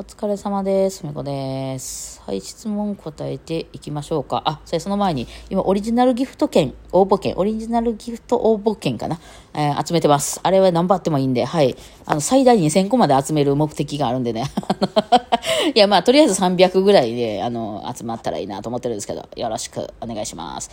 お疲れ様です。みこです。はい、質問答えていきましょうか。あ、それその前に、今、オリジナルギフト券、応募券、オリジナルギフト応募券かな、えー集めてます。あれは何番あってもいいんで、はい。あの、最大2000個まで集める目的があるんでね。いや、まあ、とりあえず300ぐらいで、あの、集まったらいいなと思ってるんですけど、よろしくお願いします。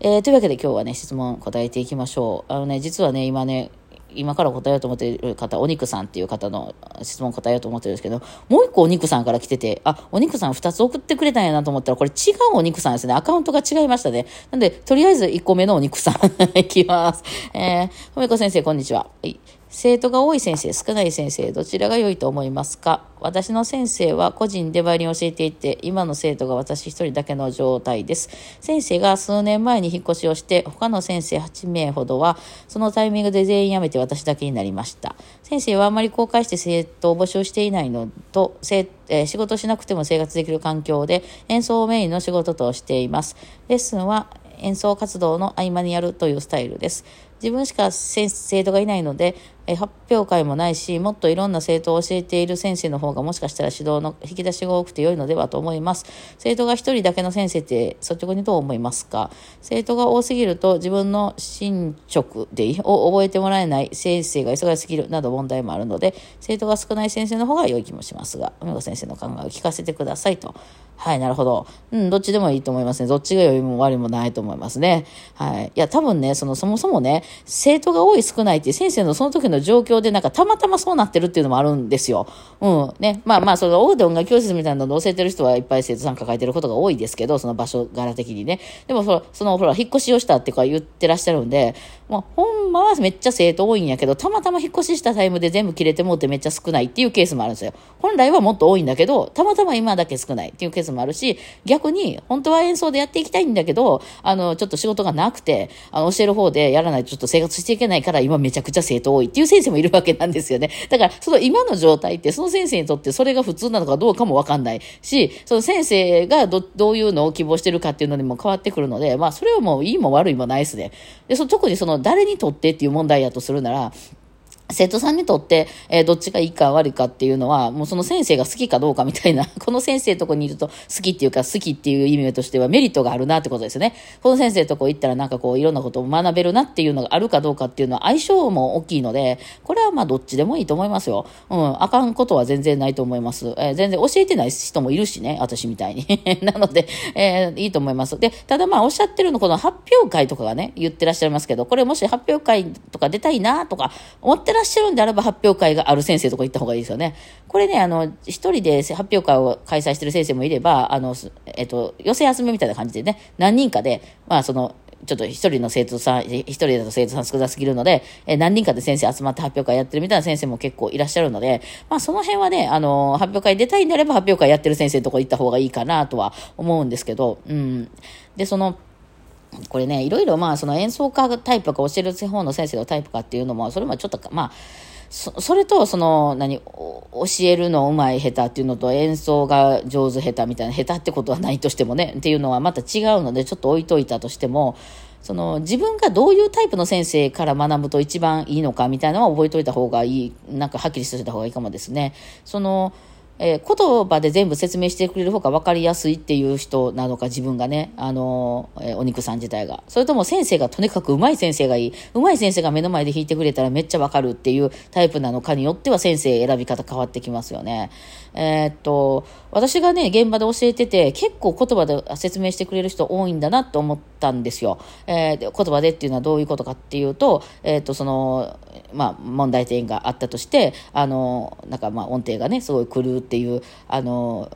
えーというわけで今日はね、質問答えていきましょう。あのね、実はね、今ね、今から答えようと思っている方、お肉さんっていう方の質問答えようと思ってるんですけど、もう一個お肉さんから来てて、あ、お肉さん二つ送ってくれたんやなと思ったら、これ違うお肉さんですね。アカウントが違いましたね。なんで、とりあえず一個目のお肉さん いきます。えー、ふめこ先生、こんにちは。はい生徒が多い先生、少ない先生、どちらが良いと思いますか？私の先生は個人でバイオリンを教えていて、今の生徒が私一人だけの状態です。先生が数年前に引っ越しをして、他の先生8名ほどは、そのタイミングで全員辞めて私だけになりました。先生はあまり公開して生徒を募集していないのと、え仕事しなくても生活できる環境で演奏をメインの仕事としています。レッスンは演奏活動の合間にやるというスタイルです。自分しか生徒がいないので、え発表会もないし、もっといろんな生徒を教えている先生の方がもしかしたら指導の引き出しが多くて良いのではと思います。生徒が一人だけの先生って率直にどう思いますか？生徒が多すぎると自分の進捗でを覚えてもらえない先生が忙しすぎるなど問題もあるので、生徒が少ない先生の方が良い気もしますが、梅子先生の考えを聞かせてくださいと。はい、なるほど。うん、どっちでもいいと思いますね。どっちが良いも悪いもないと思いますね。はい。いや、多分ね、その、そもそもね、生徒が多い少ないって先生のその時の状況でなんかたまたまそうなってるっていうのもあるんですよ。うん。ね。まあまあ、その、大手音楽教室みたいなのを教えてる人はいっぱい生徒さん抱えてることが多いですけど、その場所柄的にね。でも、その、その、ほら、引っ越しをしたってか言ってらっしゃるんで、まあ、ほんまはめっちゃ生徒多いんやけど、たまたま引っ越ししたタイムで全部切れてもうてめっちゃ少ないっていうケースもあるんですよ。本来はもっと多いんだけど、たまたま今だけ少ないっていうケースもあるし、逆に、本当は演奏でやっていきたいんだけど、あの、ちょっと仕事がなくて、あの、教える方でやらないとちょっと生活していけないから、今めちゃくちゃ生徒多いっていう先生もいるわけなんですよね。だから、その今の状態って、その先生にとってそれが普通なのかどうかもわかんないし、その先生がど、どういうのを希望してるかっていうのにも変わってくるので、まあ、それはもういいも悪いもないですね。で、その特にその誰にとってっていう問題やとするなら、生徒さんにとって、えーどっちがいいか悪いかっていうのは、もうその先生が好きかどうかみたいな、この先生とこにいると好きっていうか好きっていう意味としてはメリットがあるなってことですよね。この先生とこ行ったらなんかこういろんなことを学べるなっていうのがあるかどうかっていうのは相性も大きいので、これはまあどっちでもいいと思いますよ。うん、あかんことは全然ないと思います。えー全然教えてない人もいるしね、私みたいに。なので、えーいいと思います。で、ただまあおっしゃってるのこの発表会とかがね、言ってらっしゃいますけど、これもし発表会とか出たいなとか思ってららっしゃるんであれば発表会がある先生とか行った方がいいですよね。これね、あの、一人で発表会を開催してる先生もいれば、あの、えっと、寄せ集めみたいな感じでね、何人かで、まあその、ちょっと一人の生徒さん、一人だと生徒さん少なすぎるので、え何人かで先生集まって発表会やってるみたいな先生も結構いらっしゃるので、まあその辺はね、あの、発表会出たいんであれば発表会やってる先生のとこ行った方がいいかなとは思うんですけど、うん。で、その、これね、いろいろまあ、その演奏家タイプか教える方の先生のタイプかっていうのも、それもちょっと、まあ、そそれと、その、何、教えるのうまい下手っていうのと演奏が上手下手みたいな、下手ってことはないとしてもね、っていうのはまた違うので、ちょっと置いといたとしても、その自分がどういうタイプの先生から学ぶと一番いいのかみたいなのは覚えといた方がいい、なんかはっきりさせた方がいいかもですね。その、えー言葉で全部説明してくれる方が分かりやすいっていう人なのか、自分がね、あのーえーお肉さん自体が。それとも先生がとにかくうまい先生がいい。うまい先生が目の前で弾いてくれたらめっちゃ分かるっていうタイプなのかによっては先生選び方変わってきますよね。えーっと、私がね、現場で教えてて、結構言葉で説明してくれる人多いんだなと思ったんですよ。えー言葉でっていうのはどういうことかっていうと、えーっと、その、まあ、問題点があったとして、あの、なんかまあ音程がね、すごい狂うっていう、あの、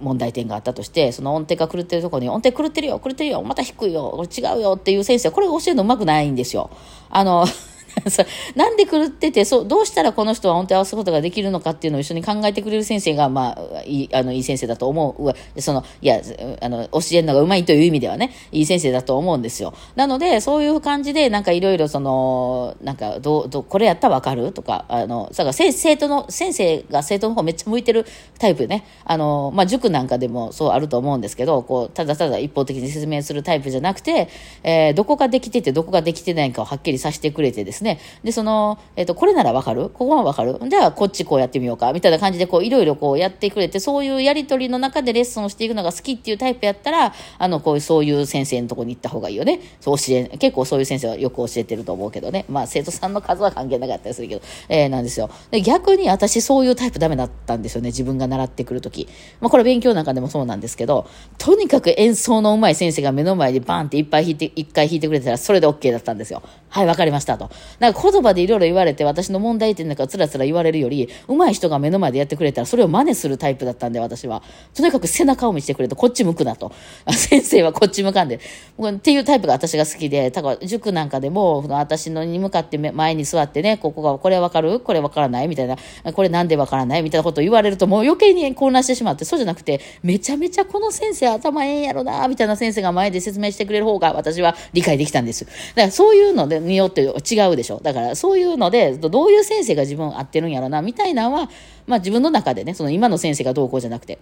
問題点があったとして、その音程が狂ってるところに、音程狂ってるよ、狂ってるよ、また低いよ、これ違うよっていう先生、これ教えるのうまくないんですよ。あの、なんで狂っててそうどうしたらこの人は音程を合わすことができるのかっていうのを一緒に考えてくれる先生が、まあ、いいあのいい先生だと思う。そのいやあの教えるのがうまいという意味ではねいい先生だと思うんですよ。なのでそういう感じでなんかいろいろそのなんかどうどうこれやったらわかる？とかあのだから生生徒の先生が生徒の方めっちゃ向いてるタイプね。あの、まあ、塾なんかでもそうあると思うんですけどこうただただ一方的に説明するタイプじゃなくて、えーどこができててどこができてないかをはっきりさせてくれてですですね。で、その、えっ、と、これならわかる？ここはわかる？じゃあ、こっちこうやってみようかみたいな感じで、こう、いろいろこうやってくれて、そういうやりとりの中でレッスンをしていくのが好きっていうタイプやったら、あの、こういう、そういう先生のとこに行った方がいいよね。そう教え、結構そういう先生はよく教えてると思うけどね。まあ、生徒さんの数は関係なかったりするけど、えー、なんですよ。で、逆に私そういうタイプダメだったんですよね。自分が習ってくるとき。まあ、これ勉強なんかでもそうなんですけど、とにかく演奏の上手い先生が目の前でバーンっていっぱい弾いて、一回弾いてくれたら、それで OK だったんですよ。はい、わかりましたと。なんか言葉でいろいろ言われて、私の問題点なんかつらつら言われるより、上手い人が目の前でやってくれたら、それを真似するタイプだったんで、私は。とにかく背中を見せてくれと、こっち向くなと。先生はこっち向かんで。っていうタイプが私が好きで、だから塾なんかでも、私のに向かって前に座ってね、ここが、これわかるこれわからないみたいな、これなんでわからないみたいなことを言われると、もう余計に混乱してしまって、そうじゃなくて、めちゃめちゃこの先生頭ええんやろな、みたいな先生が前で説明してくれる方が、私は理解できたんです。だからそういうのによって違うでしょ。だからそういうので、どういう先生が自分合ってるんやろな、みたいなのは、まあ自分の中でね、その今の先生がどうこうじゃなくて、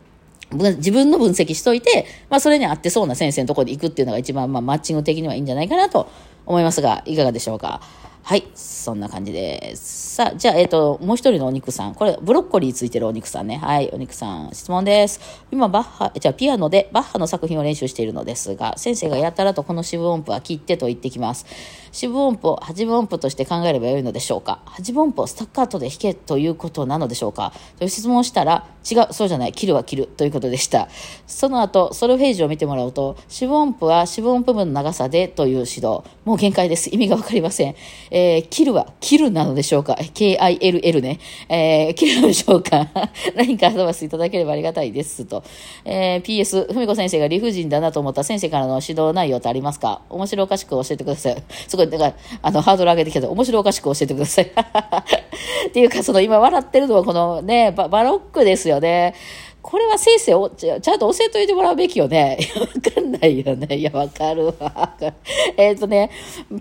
自分の分析しといて、まあそれに合ってそうな先生のところで行くっていうのが一番、まあマッチング的にはいいんじゃないかなと思いますが、いかがでしょうか。はい。そんな感じです。さあ、じゃあ、えっ、ー、と、もう一人のお肉さん。これ、ブロッコリーついてるお肉さんね。はい。お肉さん、質問です。今、バッハ、じゃあ、ピアノでバッハの作品を練習しているのですが、先生がやたらとこの四分音符は切ってと言ってきます。四分音符を八分音符として考えればよいのでしょうか？八分音符をスタッカートで弾けということなのでしょうか？という質問をしたら、違う、そうじゃない、切るは切るということでした。その後、ソルフェージを見てもらうと、四分音符は四分音符分の長さでという指導。もう限界です。意味がわかりません。え、え切るはキルなのでしょうか ?K-I-L-L ね。えー、キルでしょうか？何かアドバイスいただければありがたいです。と。えー、PS、ふみこ先生が理不尽だなと思った先生からの指導内容ってありますか？面白おかしく教えてください。すごい、だから、あの、ハードル上げてきたけど、面白おかしく教えてください。っていうか、その、今笑ってるのはこのね、ババロックですよね。これは先生をちゃんと教えといてもらうべきよね。わかんないよね。いや、わかるわ。えっとね、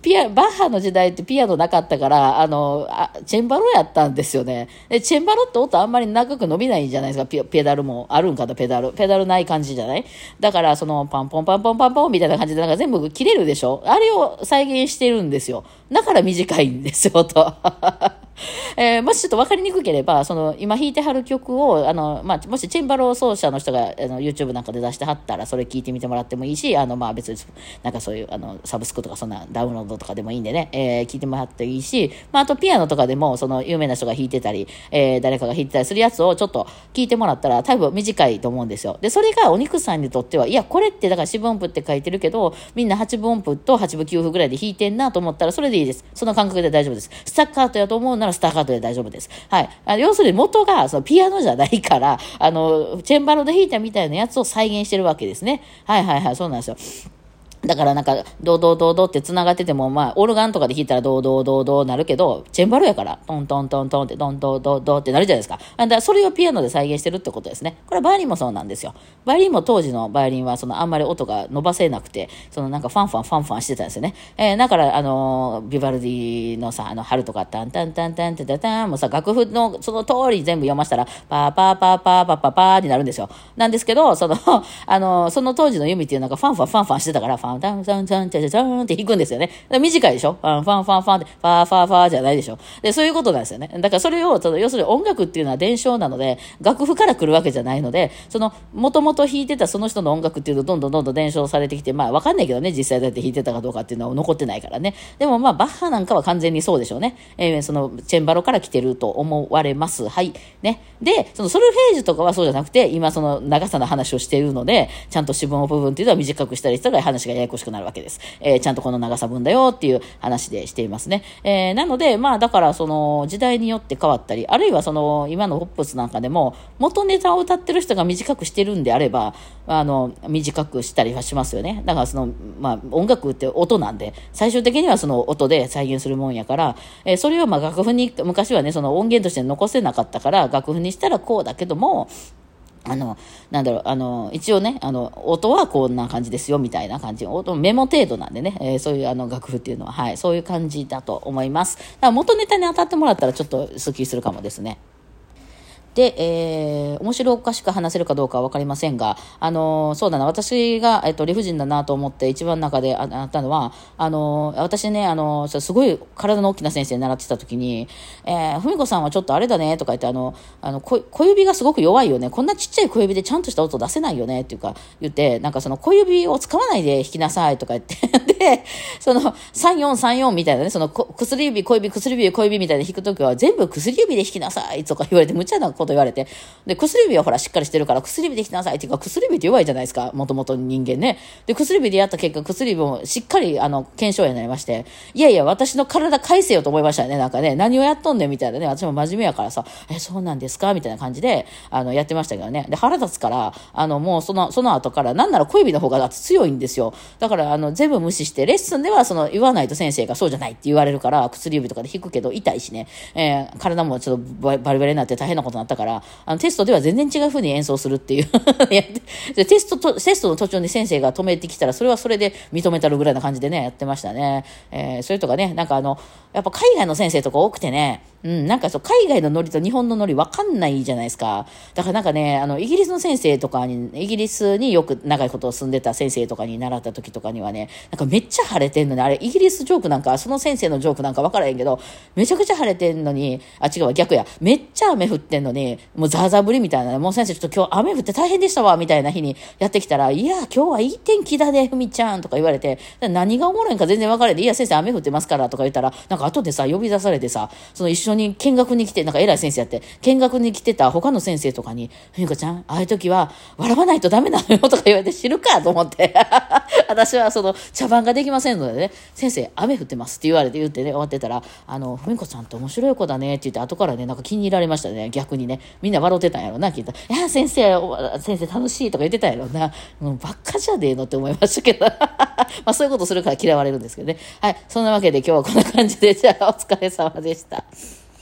ピア、バッハの時代ってピアノなかったから、あの、あチェンバロやったんですよね。で、チェンバロって音あんまり長く伸びないんじゃないですか。ピペダルもあるんかな、ペダル。ペダルない感じじゃない？だから、その、パンポンパンポンパンポンみたいな感じで、なんか全部切れるでしょ？あれを再現してるんですよ。だから短いんですよ、と。えー、もしちょっと分かりにくければ、その、今弾いてはる曲を、あの、まあ、もしチェンバロ奏者の人が、あの、YouTube なんかで出してはったら、それ聞いてみてもらってもいいし、あの、まあ、別に、なんかそういう、あの、サブスクとかそんなダウンロードとかでもいいんでね、えー、聞いてもらっていいし、まあ、あとピアノとかでも、その、有名な人が弾いてたり、えー、誰かが弾いてたりするやつをちょっと聞いてもらったら、多分短いと思うんですよ。で、それがお肉さんにとっては、いや、これってだから四分音符って書いてるけど、みんな八分音符と八分九分ぐらいで弾いてんなと思ったら、それでいいです。その感覚で大丈夫です。スタッカートやと思うならスタッカートで大丈夫です。はい。あ要するに元がそのピアノじゃないから、あの、チェンバロで弾いたみたいなやつを再現してるわけですね。はいはいはい、そうなんですよ。だからなんか、ドドドドって繋がってても、まあ、オルガンとかで弾いたらドドドードなるけど、チェンバロやから、トントントントンってドンドドドってなるじゃないですか。だからそれをピアノで再現してるってことですね。これはバイオリンもそうなんですよ。バイオリンも当時のバイオリンは、そのあんまり音が伸ばせなくて、そのなんかファンファンファンファンしてたんですよね。えー、だから、あの、ビバルディのさ、あの、春とか、タンタンタンタンタンタンもさ、楽譜のその通り全部読ましたら、パーパーパーパーパーパーパーになるんですよ。なんですけど、その、あの、その当時の弓っていうのがファンファンファンファンしてたから、ァンタンタンタンタンタンって弾くんですよね。短いでしょ？ファンファンファンファンって、ファーファーファーじゃないでしょ？で、そういうことなんですよね。だからそれを、要するに音楽っていうのは伝承なので、楽譜から来るわけじゃないので、その、もともと弾いてたその人の音楽っていうのどんどんどんどん伝承されてきて、まあわかんないけどね、実際だって弾いてたかどうかっていうのは残ってないからね。でもまあ、バッハなんかは完全にそうでしょうね。えー、その、チェンバロから来てると思われます。はい。ね。で、そのソルフェージュとかはそうじゃなくて、今その長さの話をしているので、ちゃんと四分音部分っていうのは短くしたりしたら話がややこしくなるわけです。えー、ちゃんとこの長さ分だよっていう話でしていますね。えー、なので、まあだからその時代によって変わったり、あるいはその今のホップスなんかでも元ネタを歌ってる人が短くしてるんであれば、あの、短くしたりはしますよね。だからその、まあ音楽って音なんで、最終的にはその音で再現するもんやから、えー、それをまあ楽譜に、昔はね、その音源として残せなかったから、楽譜にしたらこうだけども、あの、なんだろう、あの、一応ね、あの、音はこんな感じですよ、みたいな感じ。音、メモ程度なんでね、えー、そういうあの楽譜っていうのは、はい、そういう感じだと思います。だから元ネタに当たってもらったらちょっとスッキリするかもですね。で、えー、面白おかしく話せるかどうかは分かりませんが、あのー、そうだな、私が、えっと、理不尽だなと思って一番中であったのは、あのー、私ね、あのー、すごい体の大きな先生に習ってた時に、えー、ふみこさんはちょっとあれだね、とか言って、あの、あの小、小指がすごく弱いよね。こんなちっちゃい小指でちゃんとした音出せないよね、っていうか、言って、なんかその小指を使わないで弾きなさい、とか言って で、その、3434みたいなね、その、薬指、小指、薬指、小指みたいな弾くときは、全部薬指で弾きなさい、とか言われて、無茶なことと言われて、で、薬指はほら、しっかりしてるから、薬指で弾きなさい、っていうか、薬指って弱いじゃないですか、もともと人間ね。で、薬指でやった結果、薬指もしっかり、あの、検証になりまして、いやいや、私の体返せよと思いましたね、なんかね、何をやっとんねん、みたいなね、私も真面目やからさ、え、そうなんですか？みたいな感じで、あの、やってましたけどね。で、腹立つから、あの、もうその、その後から、なんなら小指の方が強いんですよ。だから、あの、全部無視して、レッスンでは、その、言わないと先生がそうじゃないって言われるから、薬指とかで弾くけど、痛いしね、えー、体もちょっとバリバリになって大変なことになったから、あの、テストでは全然違う風に演奏するっていう で。テストと、テストの途中に先生が止めてきたら、それはそれで認めたるぐらいな感じでね、やってましたね。えー、それとかね、なんかあの、やっぱ海外の先生とか多くてね、うん、なんかそう、海外のノリと日本のノリ分かんないじゃないですか。だからなんかね、あの、イギリスの先生とかに、イギリスによく長いことを住んでた先生とかに習った時とかにはね、なんかめっちゃ晴れてんのに、あれ、イギリスジョークなんか、その先生のジョークなんか分からへんけど、めちゃくちゃ晴れてんのに、あ、違うわ、逆や。めっちゃ雨降ってんのに、もうザーザー降りみたいな、もう先生ちょっと今日雨降って大変でしたわ、みたいな日にやってきたら、いや、今日はいい天気だね、ふみちゃんとか言われて、何がおもろいんか全然分からへんで、いや、先生雨降ってますからとか言ったら、なんか後でさ、呼び出されてさ、その一緒に見学に来て、なんか偉い先生やって、見学に来てた他の先生とかに、ふみこちゃん、ああいう時は、笑わないとダメなの？よとか言われて知るかと思って。私はその、茶番ができませんのでね、先生、雨降ってますって言われて言ってね、終わってたら、あの、ふみこちゃんって面白い子だねって言って、後からね、なんか気に入られましたね、逆にね。みんな笑ってたんやろな、聞いたら。いや、先生、先生楽しいとか言ってたんやろな。もう、ばっかじゃねえの？って思いましたけど。まあ、そういうことするから嫌われるんですけどね。はい。そんなわけで今日はこんな感じで、じゃあ、お疲れ様でした。